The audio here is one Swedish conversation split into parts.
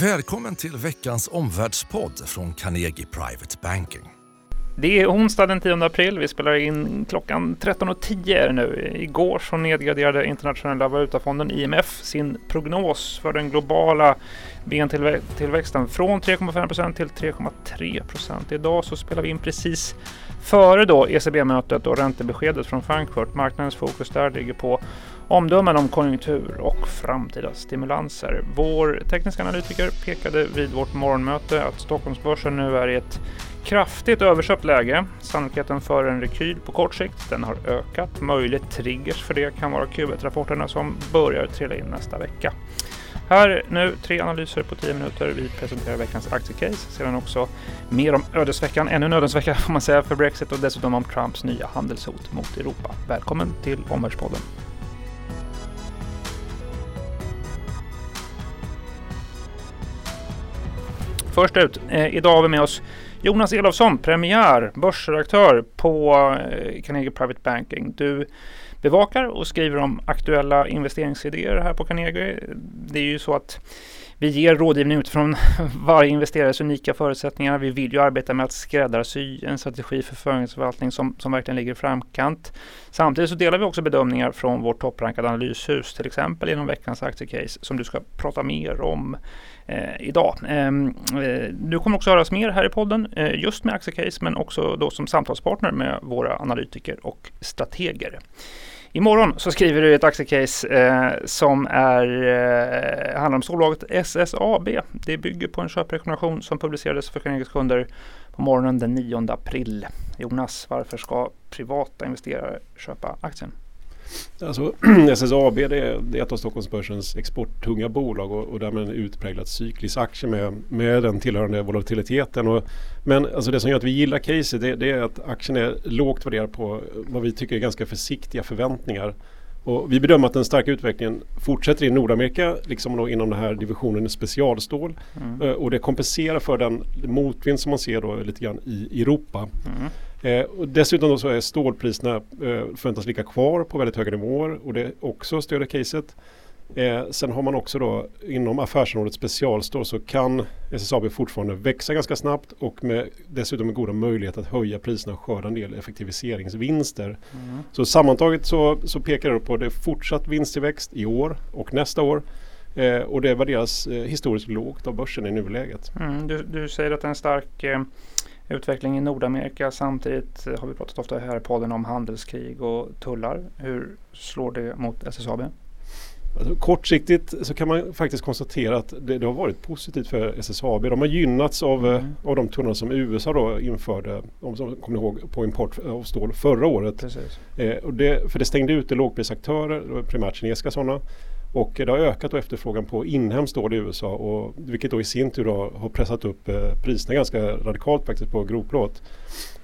Välkommen till veckans omvärldspodd från Carnegie Private Banking. Det är onsdag den 10 april. Vi spelar in klockan 13.10 nu. Igår så nedgraderade internationella valutafonden IMF sin prognos för den globala BNP-tillväxten från 3,5% till 3,3% Idag så spelar vi in precis före då ECB-mötet och räntebeskedet från Frankfurt. Marknadens fokus där ligger på omdömen om konjunktur och framtida stimulanser. Vår tekniska analytiker pekade vid vårt morgonmöte att Stockholmsbörsen nu är i ett kraftigt överköpt läge. Sannolikheten för en rekyl på kort sikt den har ökat. Möjligt triggers för det kan vara Q1-rapporterna som börjar trilla in nästa vecka. Här nu tre analyser på 10 minuter. Vi presenterar veckans aktiecase. Sedan också mer om ödesveckan, ännu en ödesvecka får man säga för Brexit och dessutom om Trumps nya handelshot mot Europa. Välkommen till Omvärldspodden. Först ut, eh, idag har vi med oss Jonas Elofsson, premiär, börsredaktör på eh, Carnegie Private Banking. Du bevakar och skriver om aktuella investeringsidéer här på Carnegie. Det är ju så att vi ger rådgivning utifrån varje investerares unika förutsättningar. Vi vill ju arbeta med att skräddarsy en strategi för förmögenhetsförvaltning som, som verkligen ligger i framkant. Samtidigt så delar vi också bedömningar från vårt topprankade analyshus, till exempel inom veckans aktiecase som du ska prata mer om eh, idag. Ehm, eh, du kommer också höras mer här i podden eh, just med aktiecase men också då som samtalspartner med våra analytiker och strateger. Imorgon så skriver du ett aktiecase eh, som är, eh, handlar om storbolaget SSAB. Det bygger på en köprekommendation som publicerades för Carnegies kunder på morgonen den 9 april. Jonas, varför ska privata investerare köpa aktien? Alltså, SSAB det är, det är ett av Stockholmsbörsens exporttunga bolag och, och därmed en utpräglat cyklisk aktie med, med den tillhörande volatiliteten. Och, men alltså det som gör att vi gillar caset det, det är att aktien är lågt värderad på vad vi tycker är ganska försiktiga förväntningar. Och vi bedömer att den starka utvecklingen fortsätter i Nordamerika, liksom då inom den här divisionen specialstål. Mm. Eh, och det kompenserar för den motvind som man ser då lite grann i Europa. Mm. Eh, och dessutom så är stålpriserna eh, förväntas ligga kvar på väldigt höga nivåer och det också stöder caset. Eh, sen har man också då inom affärsområdet specialstål så kan SSAB fortfarande växa ganska snabbt och med, dessutom med goda möjligheter att höja priserna och skörda en del effektiviseringsvinster. Mm. Så sammantaget så, så pekar det på det fortsatt vinsttillväxt i år och nästa år. Eh, och det värderas eh, historiskt lågt av börsen i nuläget. Mm, du, du, säger att en stark eh, utveckling i Nordamerika. Samtidigt har vi pratat ofta här i podden om handelskrig och tullar. Hur slår det mot SSAB? Alltså, kortsiktigt så kan man faktiskt konstatera att det, det, har varit positivt för SSAB. De har gynnats av, mm. av de tullar som USA då införde, om som kommer ihåg, på import av stål förra året. Eh, och det, för det stängde ute lågprisaktörer, primärt kinesiska sådana. Och det har ökat då efterfrågan på inhemskt stål i USA och vilket då i sin tur då har pressat upp eh, priserna ganska radikalt faktiskt på grovplåt.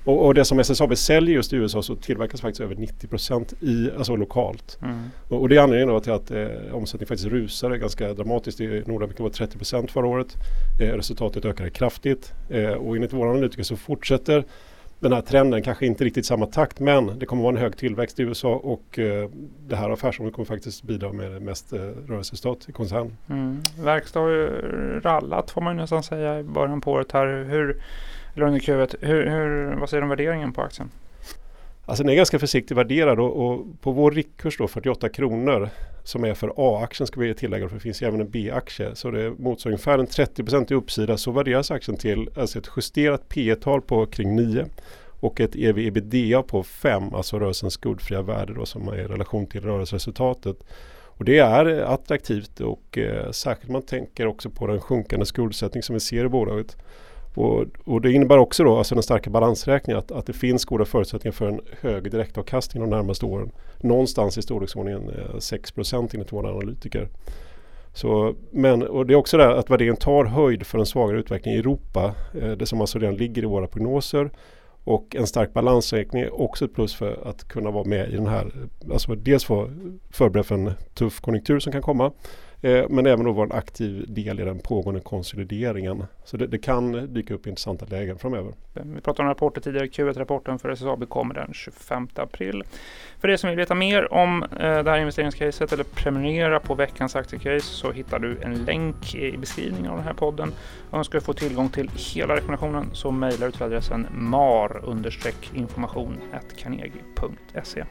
Och, och, det som SSAB säljer just i USA så tillverkas faktiskt över 90 i, alltså lokalt. Mm. Och, och, det är anledningen till att eh, omsättningen faktiskt rusade ganska dramatiskt. I Nordamerika var 30% förra året. Eh, resultatet ökade kraftigt eh, och enligt våra analytiker så fortsätter den här trenden, kanske inte riktigt samma takt men det kommer vara en hög tillväxt i USA och eh, det här affärsområdet kommer faktiskt bidra med mest eh, rörelseresultat i koncernen. Mm. Verkstad har ju rallat får man nästan säga i början på året här. Hur, eller under Q1. Hur, hur, vad säger du om värderingen på aktien? Alltså den är ganska försiktigt värderad och, och på vår riktkurs då 48 kronor som är för A-aktien ska vi tillägga för det finns även en B-aktie. Så det motsvarar ungefär en 30% i uppsida så värderas aktien till alltså ett justerat P tal på kring 9 och ett EV-ebitda på 5, alltså rörelsens skuldfria värde då, som är i relation till rörelseresultatet. Och det är eh, attraktivt och eh, särskilt man tänker också på den sjunkande skuldsättning som vi ser i bolaget. Och, och, det innebär också då, alltså den starka balansräkningen, att, att det finns goda förutsättningar för en hög direktavkastning de närmaste åren. Någonstans i storleksordningen eh, 6 enligt våra analytiker. Så, men och det är också det att värderingen tar höjd för en svagare utveckling i Europa. Eh, det som alltså redan ligger i våra prognoser. Och en stark balansräkning är också ett plus för att kunna vara med i den här, alltså dels vara förbereda för en tuff konjunktur som kan komma Eh, men även då vara en aktiv del i den pågående konsolideringen. Så det, det kan dyka upp intressanta lägen framöver. Eh, vi pratade om rapporter tidigare. Q1-rapporten för SSAB kommer den 25 april. För er som vill veta mer om eh, det här investeringscaset eller prenumerera på veckans aktiecase så hittar du en länk i beskrivningen av den här podden. Önskar du få tillgång till hela rekommendationen så mejlar du till adressen mar-information.carnegie.se.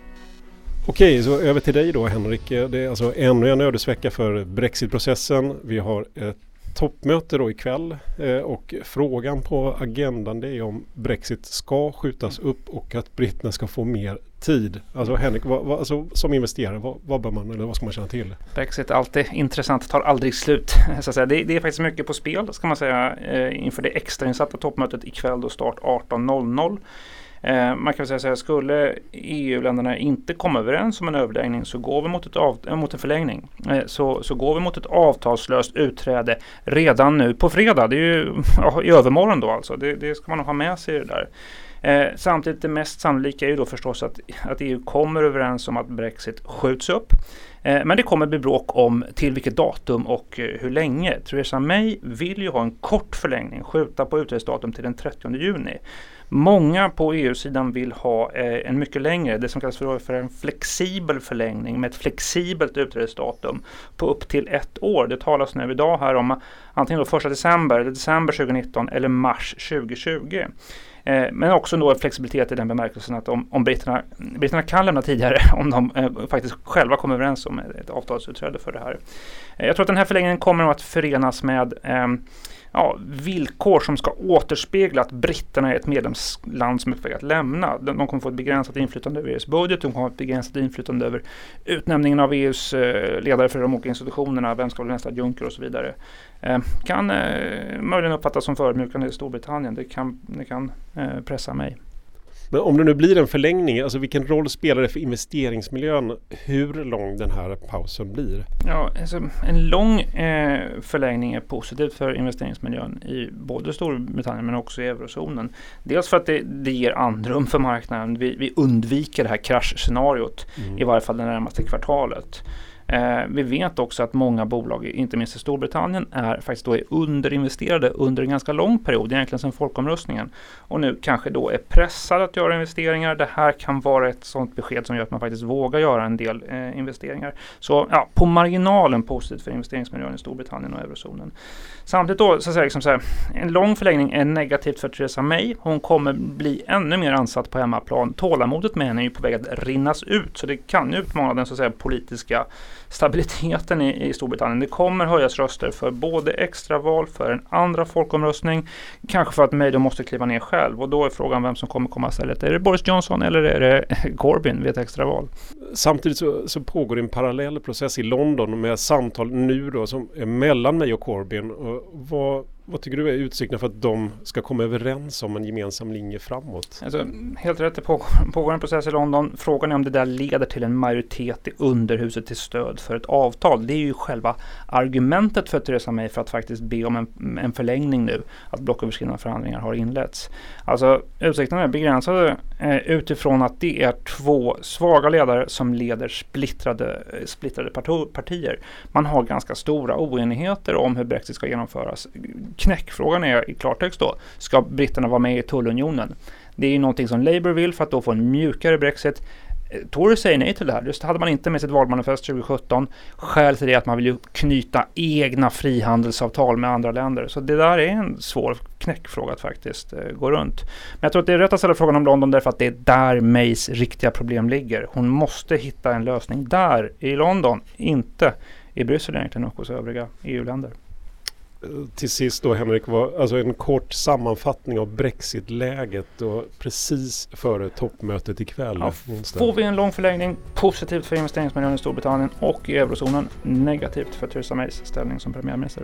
Okej, så över till dig då Henrik. Eh, det är alltså ännu en ödesvecka för Brexitprocessen. Vi har ett toppmöte då ikväll eh, och frågan på agendan det är om Brexit ska skjutas upp och att britterna ska få mer tid. Alltså Henrik, vad, vad, alltså, som investerare, vad, vad bör man eller vad ska man känna till? Brexit är alltid intressant, tar aldrig slut. Så att säga. Det, det är faktiskt mycket på spel ska man säga eh, inför det extrainsatta toppmötet ikväll då start 18.00. Eh, man kan säga så här, skulle EU-länderna inte komma överens om en överläggning så går vi mot, ett av, äh, mot en förlängning. Eh, så, så går vi mot ett avtalslöst utträde redan nu på fredag. Det är ju ja, i övermorgon då alltså. Det, det ska man nog ha med sig det där. Eh, samtidigt det mest sannolika är ju då förstås att, att EU kommer överens om att Brexit skjuts upp. Eh, men det kommer bli bråk om till vilket datum och eh, hur länge. Theresa May vill ju ha en kort förlängning, skjuta på utträdesdatum till den 30 juni. Många på EU-sidan vill ha eh, en mycket längre, det som kallas för, för en flexibel förlängning med ett flexibelt utträdesdatum på upp till ett år. Det talas nu idag här om antingen då 1 december, eller december 2019 eller mars 2020. Eh, men också då flexibilitet i den bemärkelsen att om, om britterna, britterna kan lämna tidigare om de eh, faktiskt själva kommer överens om ett avtalsutträde för det här. Eh, jag tror att den här förlängningen kommer att förenas med ehm, ja, villkor som ska återspegla att britterna är ett medlemsland som är på väg att lämna. De, de kommer få ett begränsat inflytande över EUs budget, de kommer få ett begränsat inflytande över utnämningen av EUs eh, ledare för de olika institutionerna, vem ska bli nästa Juncker och så vidare. Eh, kan eh, möjligen uppfattas som förödmjukande i Storbritannien, det kan, det kan eh, pressa mig. Men om det nu blir en förlängning, alltså vilken roll spelar det för investeringsmiljön hur lång den här pausen blir? Ja, alltså, en lång eh, förlängning är positivt för investeringsmiljön i både Storbritannien men också i eurozonen. Dels för att det, det ger andrum för marknaden. Vi, vi undviker det här kraschscenariot mm. i varje fall det närmaste kvartalet. Eh, vi vet också att många bolag, inte minst i Storbritannien, är faktiskt då är underinvesterade under en ganska lång period, egentligen sedan folkomröstningen. Och nu kanske då är pressade att göra investeringar. Det här kan vara ett sådant besked som gör att man faktiskt vågar göra en del eh, investeringar. Så ja, på marginalen positivt för investeringsmiljön i Storbritannien och eurozonen. Samtidigt då, så att säga, liksom så här, en lång förlängning är negativt för Theresa May. Hon kommer bli ännu mer ansatt på hemmaplan. Tålamodet med henne är ju på väg att rinnas ut, så det kan utmana den så att säga, politiska stabiliteten i, i Storbritannien. Det kommer höjas röster för både extraval, för en andra folkomröstning, kanske för att May då måste kliva ner själv. Och då är frågan vem som kommer komma istället. Är det Boris Johnson eller är det Corbyn vid ett extraval? Samtidigt så, så pågår det en parallell process i London med samtal nu då som är mellan mig och Corbyn. Och vad, vad tycker du är utsikterna för att de ska komma överens om en gemensam linje framåt? Alltså, helt rätt, det pågår, pågår en process i London. Frågan är om det där leder till en majoritet i underhuset till stöd för ett avtal. Det är ju själva argumentet för Theresa May för att faktiskt be om en, en förlängning nu. Att blocköverskridande förhandlingar har inletts. Alltså utsikterna är begränsade eh, utifrån att det är två svaga ledare som leder splittrade, eh, splittrade partier. Man har ganska stora oenigheter om hur Brexit ska genomföras knäckfrågan är i klartext då, ska britterna vara med i tullunionen? Det är ju någonting som Labour vill för att då få en mjukare Brexit. Eh, Tory säger nej till det här. Det hade man inte med sitt valmanifest 2017. Skälet till det är att man vill ju knyta egna frihandelsavtal med andra länder. Så det där är en svår knäckfråga att faktiskt eh, gå runt. Men jag tror att det är rätt att ställa frågan om London därför att det är där Mays riktiga problem ligger. Hon måste hitta en lösning där i London, inte i Bryssel egentligen och hos övriga EU-länder till sist då Henrik, var, alltså en kort sammanfattning av Brexit-läget och precis före toppmötet ikväll. Ja, får vi en lång förlängning, positivt för investeringsmiljön i Storbritannien och i eurozonen, negativt för Theresa Mays ställning som premiärminister.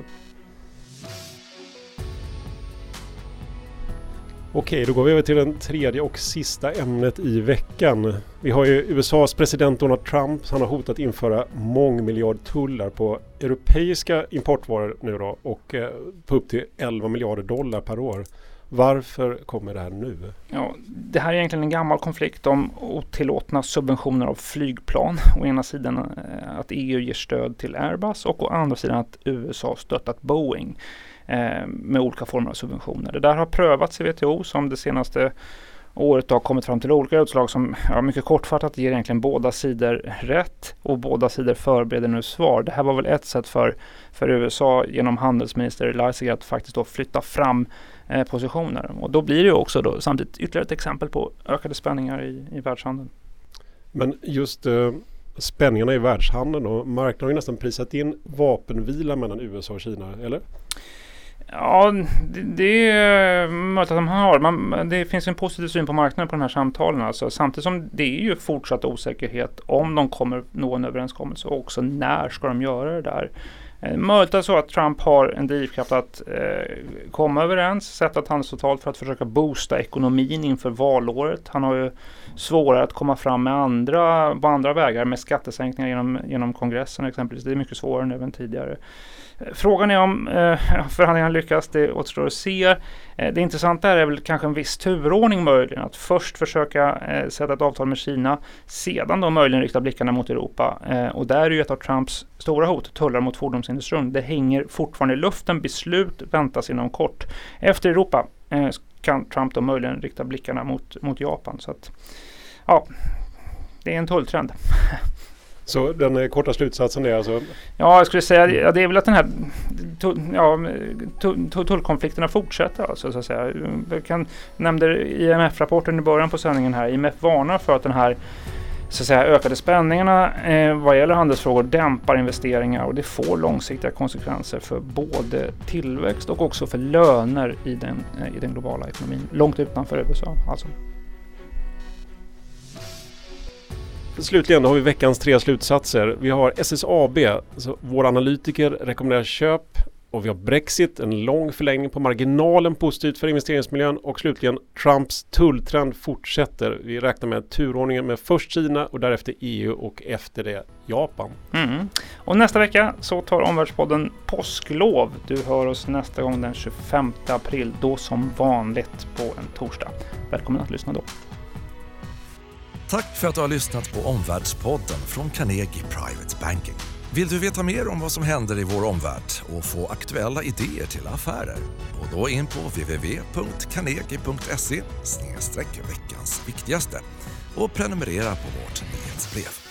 Okej, då går vi över till det tredje och sista ämnet i veckan. Vi har ju USAs president Donald Trump. Han har hotat införa mångmiljardtullar på europeiska importvaror nu då och eh, på upp till 11 miljarder dollar per år. Varför kommer det här nu? Ja, det här är egentligen en gammal konflikt om otillåtna subventioner av flygplan. Å ena sidan eh, att EU ger stöd till Airbus och å andra sidan att USA stöttat Boeing eh, med olika former av subventioner. Det där har prövats i WTO som det senaste året har kommit fram till olika utslag som ja, mycket kortfattat ger egentligen båda sidor rätt och båda sidor förbereder nu svar. Det här var väl ett sätt för, för USA genom handelsminister Leisiger att faktiskt då flytta fram eh, positioner. Och då blir det ju också då samtidigt ytterligare ett exempel på ökade spänningar i, i världshandeln. Men just eh, spänningarna i världshandeln och marknaden har ju nästan prisat in vapenvila mellan USA och Kina, eller? Ja, det, det är eh, möjligt att de har. Man, det finns en positiv syn på marknaden på de här samtalen. Alltså, samtidigt som det är ju fortsatt osäkerhet om de kommer nå en överenskommelse och också när ska de göra det där. Eh, möjligt är så att Trump har en drivkraft att eh, komma överens, sätta ett handelsavtal för att försöka boosta ekonomin inför valåret. Han har ju svårare att komma fram med andra, på andra vägar med skattesänkningar genom, genom kongressen exempelvis. Det är mycket svårare nu än tidigare. Frågan är om eh, förhandlingarna lyckas, det återstår att se. Eh, det intressanta är väl kanske en viss turordning möjligen. Att först försöka eh, sätta ett avtal med Kina, sedan då möjligen rikta blickarna mot Europa. Eh, och där är ju ett av Trumps stora hot, tullar mot fordonsindustrin. Det hänger fortfarande i luften, beslut väntas inom kort. Efter Europa eh, kan Trump då möjligen rikta blickarna mot, mot Japan. Så att, ja, det är en tulltrend. Så den eh, korta slutsatsen är alltså? Ja, jag skulle säga ja, det är väl att den här ja, tullkonflikterna fortsätter. Alltså, så att säga. Jag kan, nämnde IMF-rapporten i början på sändningen här. IMF varnar för att den här så att säga, ökade spänningarna eh, vad gäller handelsfrågor dämpar investeringar och det får långsiktiga konsekvenser för både tillväxt och också för löner i den, eh, i den globala ekonomin. Långt utanför USA alltså. Slutligen har vi veckans tre slutsatser. Vi har SSAB, alltså vår analytiker rekommenderar köp och vi har Brexit, en lång förlängning på marginalen positivt för investeringsmiljön och slutligen Trumps tulltrend fortsätter. Vi räknar med turordningen med först Kina och därefter EU och efter det Japan. Mm. Och nästa vecka så tar Omvärldspodden påsklov. Du hör oss nästa gång den 25 april, då som vanligt på en torsdag. Välkommen att lyssna då. Tack för att du har lyssnat på Omvärldspodden från Carnegie Private Banking. Vill du veta mer om vad som händer i vår omvärld och få aktuella idéer till affärer? Gå då in på www.carnegie.se veckans viktigaste och prenumerera på vårt nyhetsbrev.